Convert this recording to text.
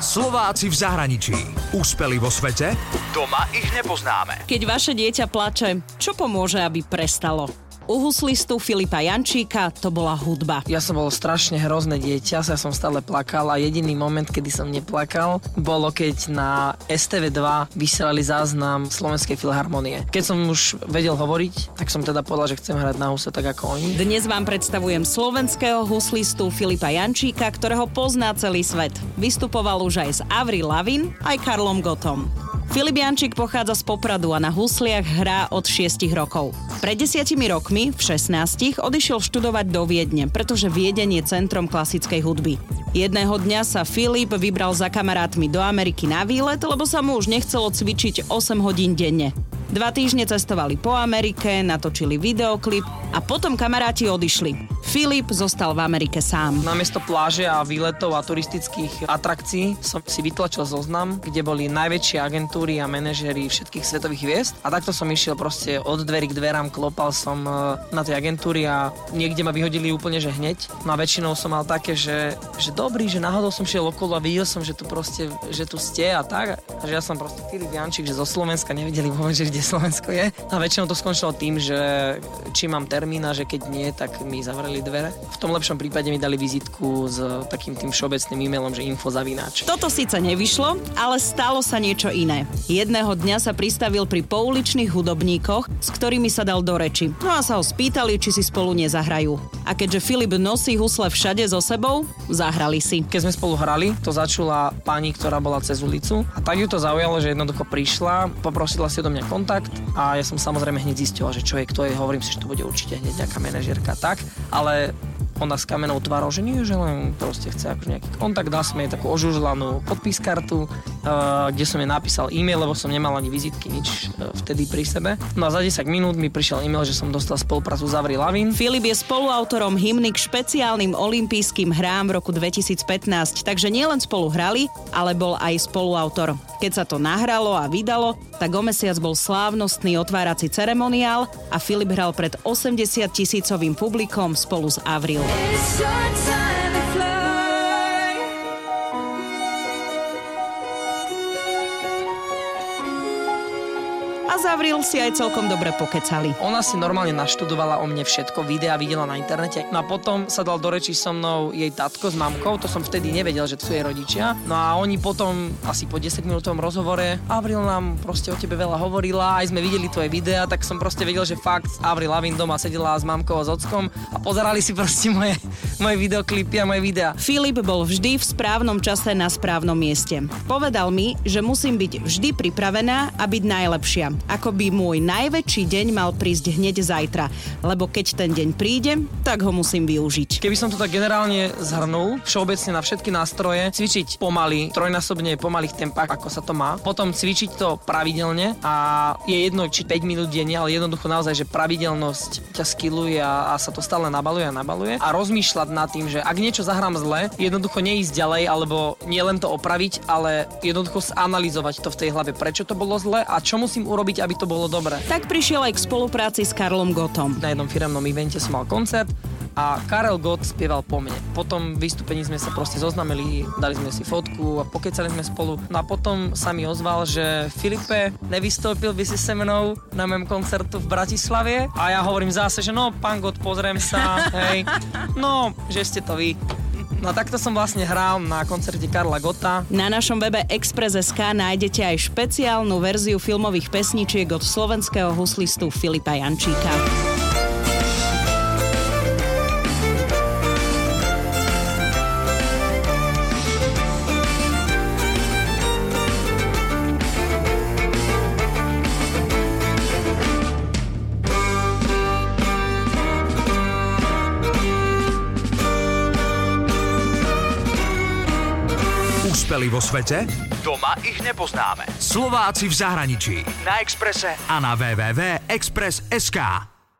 Slováci v zahraničí. Úspeli vo svete? Doma ich nepoznáme. Keď vaše dieťa plače, čo pomôže, aby prestalo? U huslistu Filipa Jančíka to bola hudba. Ja som bol strašne hrozné dieťa, ja som stále plakal a jediný moment, kedy som neplakal, bolo keď na STV2 vysielali záznam Slovenskej filharmonie. Keď som už vedel hovoriť, tak som teda povedal, že chcem hrať na huse tak ako oni. Dnes vám predstavujem slovenského huslistu Filipa Jančíka, ktorého pozná celý svet. Vystupoval už aj s Avril Lavin, aj Karlom Gotom. Filip Jančík pochádza z Popradu a na husliach hrá od 6 rokov. Pred desiatimi rokmi, v 16, odišiel študovať do Viedne, pretože Viedeň je centrom klasickej hudby. Jedného dňa sa Filip vybral za kamarátmi do Ameriky na výlet, lebo sa mu už nechcelo cvičiť 8 hodín denne. Dva týždne cestovali po Amerike, natočili videoklip a potom kamaráti odišli. Filip zostal v Amerike sám. Namiesto pláže a výletov a turistických atrakcií som si vytlačil zoznam, kde boli najväčšie agentúry a manažery všetkých svetových hviezd. A takto som išiel proste od dverí k dverám, klopal som e, na tej agentúry a niekde ma vyhodili úplne, že hneď. No a väčšinou som mal také, že, že dobrý, že náhodou som šiel okolo a videl som, že tu proste, že tu ste a tak. A že ja som proste Filip Jančík, že zo Slovenska nevedeli vôbec, že kde Slovensko je. A väčšinou to skončilo tým, že či mám termín a že keď nie, tak mi zavreli otvorili dvere. V tom lepšom prípade mi dali vizitku s takým tým všeobecným e-mailom, že info zavináč. Toto síce nevyšlo, ale stalo sa niečo iné. Jedného dňa sa pristavil pri pouličných hudobníkoch, s ktorými sa dal do reči. No a sa ho spýtali, či si spolu nezahrajú. A keďže Filip nosí husle všade so sebou, zahrali si. Keď sme spolu hrali, to začula pani, ktorá bola cez ulicu a tak ju to zaujalo, že jednoducho prišla, poprosila si do mňa kontakt a ja som samozrejme hneď zistila, že čo je, kto je, hovorím si, že to bude určite hneď nejaká manažerka tak, ale ale ona s kamenou tvárou, že nie, že len proste chce akože nejaký kontakt, dal som jej takú ožužlanú podpískartu, uh, kde som jej napísal e-mail, lebo som nemal ani vizitky, nič uh, vtedy pri sebe. No a za 10 minút mi prišiel e-mail, že som dostal spoluprácu s Avril Lavin. Filip je spoluautorom hymny k špeciálnym olympijským hrám v roku 2015, takže nielen spolu hrali, ale bol aj spoluautor. Keď sa to nahralo a vydalo, tak o mesiac bol slávnostný otvárací ceremoniál a Filip hral pred 80 tisícovým publikom spolu s Avril. It's your time Avril si aj celkom dobre pokecali. Ona si normálne naštudovala o mne všetko, videa videla na internete. No a potom sa dal do reči so mnou jej tatko s mamkou, to som vtedy nevedel, že sú jej rodičia. No a oni potom asi po 10 minútovom rozhovore Avril nám proste o tebe veľa hovorila, aj sme videli tvoje videa, tak som proste vedel, že fakt Avril Lavin doma sedela s mamkou a s ockom a pozerali si proste moje, moje videoklipy a moje videá. Filip bol vždy v správnom čase na správnom mieste. Povedal mi, že musím byť vždy pripravená a byť najlepšia. A ako by môj najväčší deň mal prísť hneď zajtra, lebo keď ten deň príde, tak ho musím využiť. Keby som to tak generálne zhrnul, všeobecne na všetky nástroje, cvičiť pomaly, trojnásobne pomalých tempách, ako sa to má, potom cvičiť to pravidelne a je jedno, či 5 minút denne, ale jednoducho naozaj, že pravidelnosť ťa skilluje a, a sa to stále nabaluje a nabaluje a rozmýšľať nad tým, že ak niečo zahrám zle, jednoducho neísť ďalej alebo nielen to opraviť, ale jednoducho zanalizovať to v tej hlave, prečo to bolo zle a čo musím urobiť, aby to bolo dobré. Tak prišiel aj k spolupráci s Karlom Gotom. Na jednom firemnom evente som mal koncert a Karel Gott spieval po mne. Potom vystúpení sme sa proste zoznamili, dali sme si fotku a pokecali sme spolu. No a potom sa mi ozval, že Filipe, nevystúpil by si se mnou na mém koncertu v Bratislave? A ja hovorím zase, že no, pán Gott, pozriem sa, hej. No, že ste to vy. No takto som vlastne hral na koncerte Karla Gota. Na našom webe Express.sk nájdete aj špeciálnu verziu filmových pesničiek od slovenského huslistu Filipa Jančíka. Úspeli vo svete? Doma ich nepoznáme. Slováci v zahraničí. Na Exprese a na www.express.sk.